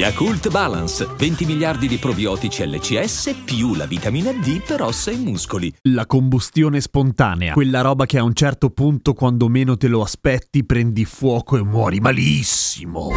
Yakult Balance, 20 miliardi di probiotici LCS più la vitamina D per ossa e muscoli. La combustione spontanea, quella roba che a un certo punto quando meno te lo aspetti prendi fuoco e muori malissimo.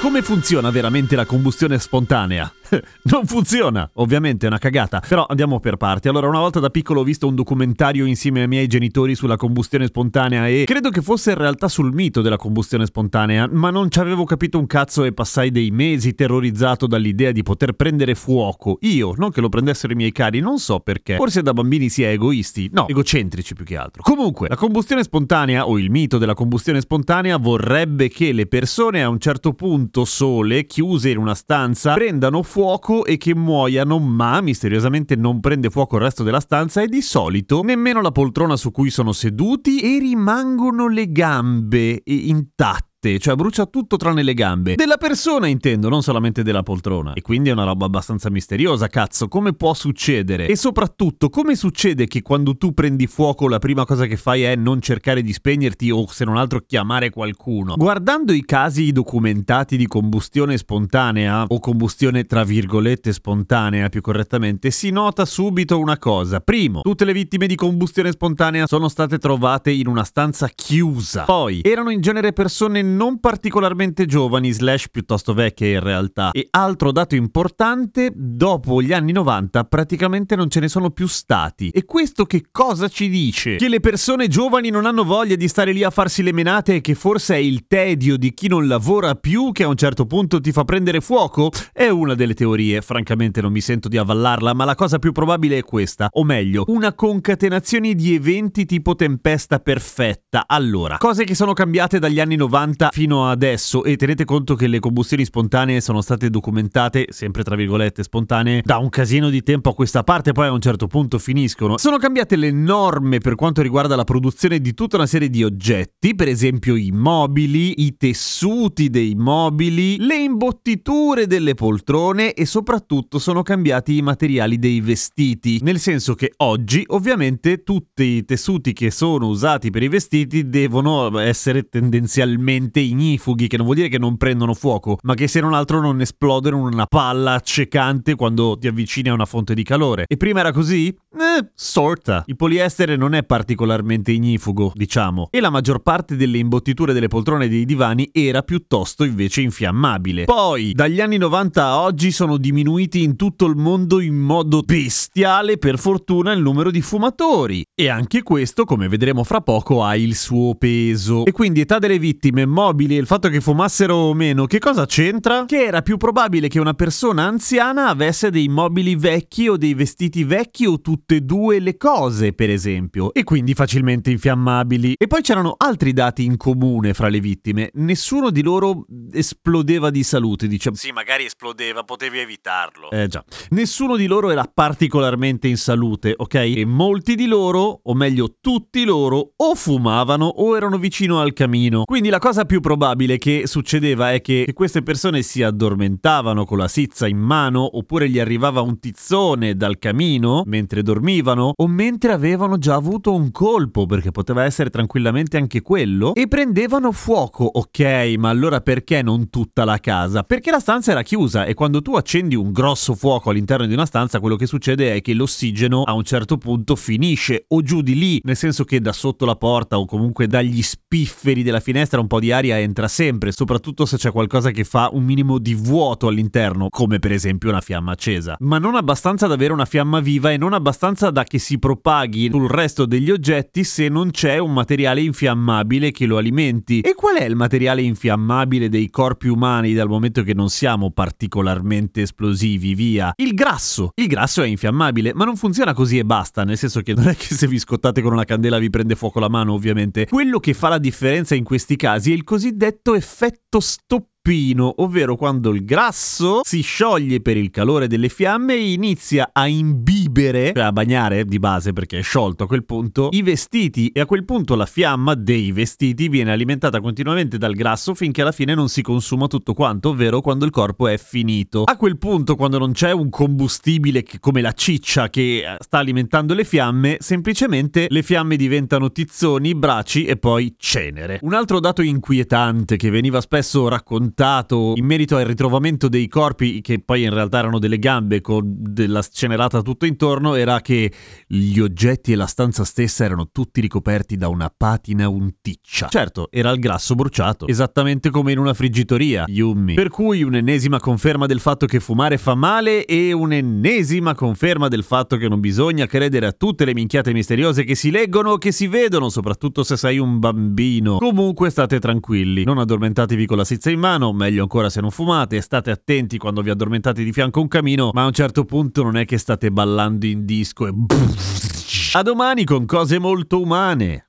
Come funziona veramente la combustione spontanea? non funziona, ovviamente è una cagata, però andiamo per parti. Allora, una volta da piccolo ho visto un documentario insieme ai miei genitori sulla combustione spontanea e credo che fosse in realtà sul mito della combustione spontanea, ma non ci avevo capito un cazzo e passai dei mesi terrorizzato dall'idea di poter prendere fuoco. Io, non che lo prendessero i miei cari, non so perché. Forse da bambini si è egoisti, no, egocentrici più che altro. Comunque, la combustione spontanea o il mito della combustione spontanea vorrebbe che le persone a un certo punto sole, chiuse in una stanza, prendano fuoco e che muoiano, ma misteriosamente non prende fuoco il resto della stanza e di solito nemmeno la poltrona su cui sono seduti e rimangono le gambe intatte cioè brucia tutto tranne le gambe. Della persona intendo, non solamente della poltrona. E quindi è una roba abbastanza misteriosa, cazzo, come può succedere? E soprattutto, come succede che quando tu prendi fuoco la prima cosa che fai è non cercare di spegnerti o se non altro chiamare qualcuno? Guardando i casi documentati di combustione spontanea, o combustione tra virgolette spontanea più correttamente, si nota subito una cosa. Primo, tutte le vittime di combustione spontanea sono state trovate in una stanza chiusa. Poi, erano in genere persone non particolarmente giovani, slash piuttosto vecchie in realtà. E altro dato importante, dopo gli anni 90 praticamente non ce ne sono più stati. E questo che cosa ci dice? Che le persone giovani non hanno voglia di stare lì a farsi le menate e che forse è il tedio di chi non lavora più che a un certo punto ti fa prendere fuoco? È una delle teorie, francamente non mi sento di avvallarla, ma la cosa più probabile è questa, o meglio, una concatenazione di eventi tipo tempesta perfetta. Allora, cose che sono cambiate dagli anni 90 fino adesso. E tenete conto che le combustioni spontanee sono state documentate, sempre tra virgolette spontanee, da un casino di tempo a questa parte, poi a un certo punto finiscono. Sono cambiate le norme per quanto riguarda la produzione di tutta una serie di oggetti, per esempio i mobili, i tessuti dei mobili, le imbottiture delle poltrone e soprattutto sono cambiati i materiali dei vestiti, nel senso che oggi ovviamente tutti i tessuti che sono usati per i vestiti devono essere tendenzialmente ignifughi, che non vuol dire che non prendono fuoco, ma che se non altro non esplodono una palla accecante quando ti avvicini a una fonte di calore. E prima era così? Eh, sorta. Il poliestere non è particolarmente ignifugo, diciamo, e la maggior parte delle imbottiture delle poltrone e dei divani era piuttosto invece infiammabile. Poi, dagli anni 90 a oggi sono diminuiti in tutto il mondo in modo bestiale, per fortuna, il numero di fumatori. E anche questo, come vedremo fra poco, ha il suo peso. E quindi età delle vittime, mobili e il fatto che fumassero o meno, che cosa c'entra? Che era più probabile che una persona anziana avesse dei mobili vecchi o dei vestiti vecchi o tutte e due le cose, per esempio, e quindi facilmente infiammabili. E poi c'erano altri dati in comune fra le vittime. Nessuno di loro esplodeva di salute, diciamo. Sì, magari esplodeva, potevi evitarlo. Eh già. Nessuno di loro era particolarmente in salute, ok? E molti di loro, o meglio tutti loro, o fumavano o erano vicino al camino. Quindi la cosa più probabile che succedeva è che queste persone si addormentavano con la sizza in mano oppure gli arrivava un tizzone dal camino mentre dormivano o mentre avevano già avuto un colpo perché poteva essere tranquillamente anche quello e prendevano fuoco. Ok, ma allora perché non tutta la casa? Perché la stanza era chiusa e quando tu accendi un grosso fuoco all'interno di una stanza quello che succede è che l'ossigeno a un certo punto finisce o giù di lì, nel senso che da sotto la porta o comunque dagli spifferi della finestra un po' di aria entra sempre, soprattutto se c'è qualcosa che fa un minimo di vuoto all'interno, come per esempio una fiamma accesa. Ma non abbastanza da avere una fiamma viva e non abbastanza da che si propaghi sul resto degli oggetti se non c'è un materiale infiammabile che lo alimenti. E qual è il materiale infiammabile dei corpi umani dal momento che non siamo particolarmente esplosivi? Via. Il grasso. Il grasso è infiammabile, ma non funziona così e basta, nel senso che non è che se vi scottate con una candela vi prende fuoco la mano, ovviamente. Quello che fa la differenza in questi casi è il cosiddetto effetto stop pino, ovvero quando il grasso si scioglie per il calore delle fiamme e inizia a imbibere, cioè a bagnare di base perché è sciolto a quel punto, i vestiti e a quel punto la fiamma dei vestiti viene alimentata continuamente dal grasso finché alla fine non si consuma tutto quanto, ovvero quando il corpo è finito. A quel punto, quando non c'è un combustibile che, come la ciccia che eh, sta alimentando le fiamme, semplicemente le fiamme diventano tizzoni, braci e poi cenere. Un altro dato inquietante che veniva spesso raccontato in merito al ritrovamento dei corpi, che poi in realtà erano delle gambe con della scenerata tutto intorno, era che gli oggetti e la stanza stessa erano tutti ricoperti da una patina unticcia. Certo, era il grasso bruciato, esattamente come in una friggitoria, yummy. Per cui un'ennesima conferma del fatto che fumare fa male e un'ennesima conferma del fatto che non bisogna credere a tutte le minchiate misteriose che si leggono o che si vedono, soprattutto se sei un bambino. Comunque state tranquilli, non addormentatevi con la sizza in mano, meglio ancora se non fumate, state attenti quando vi addormentate di fianco a un camino, ma a un certo punto non è che state ballando in disco e... A domani con cose molto umane.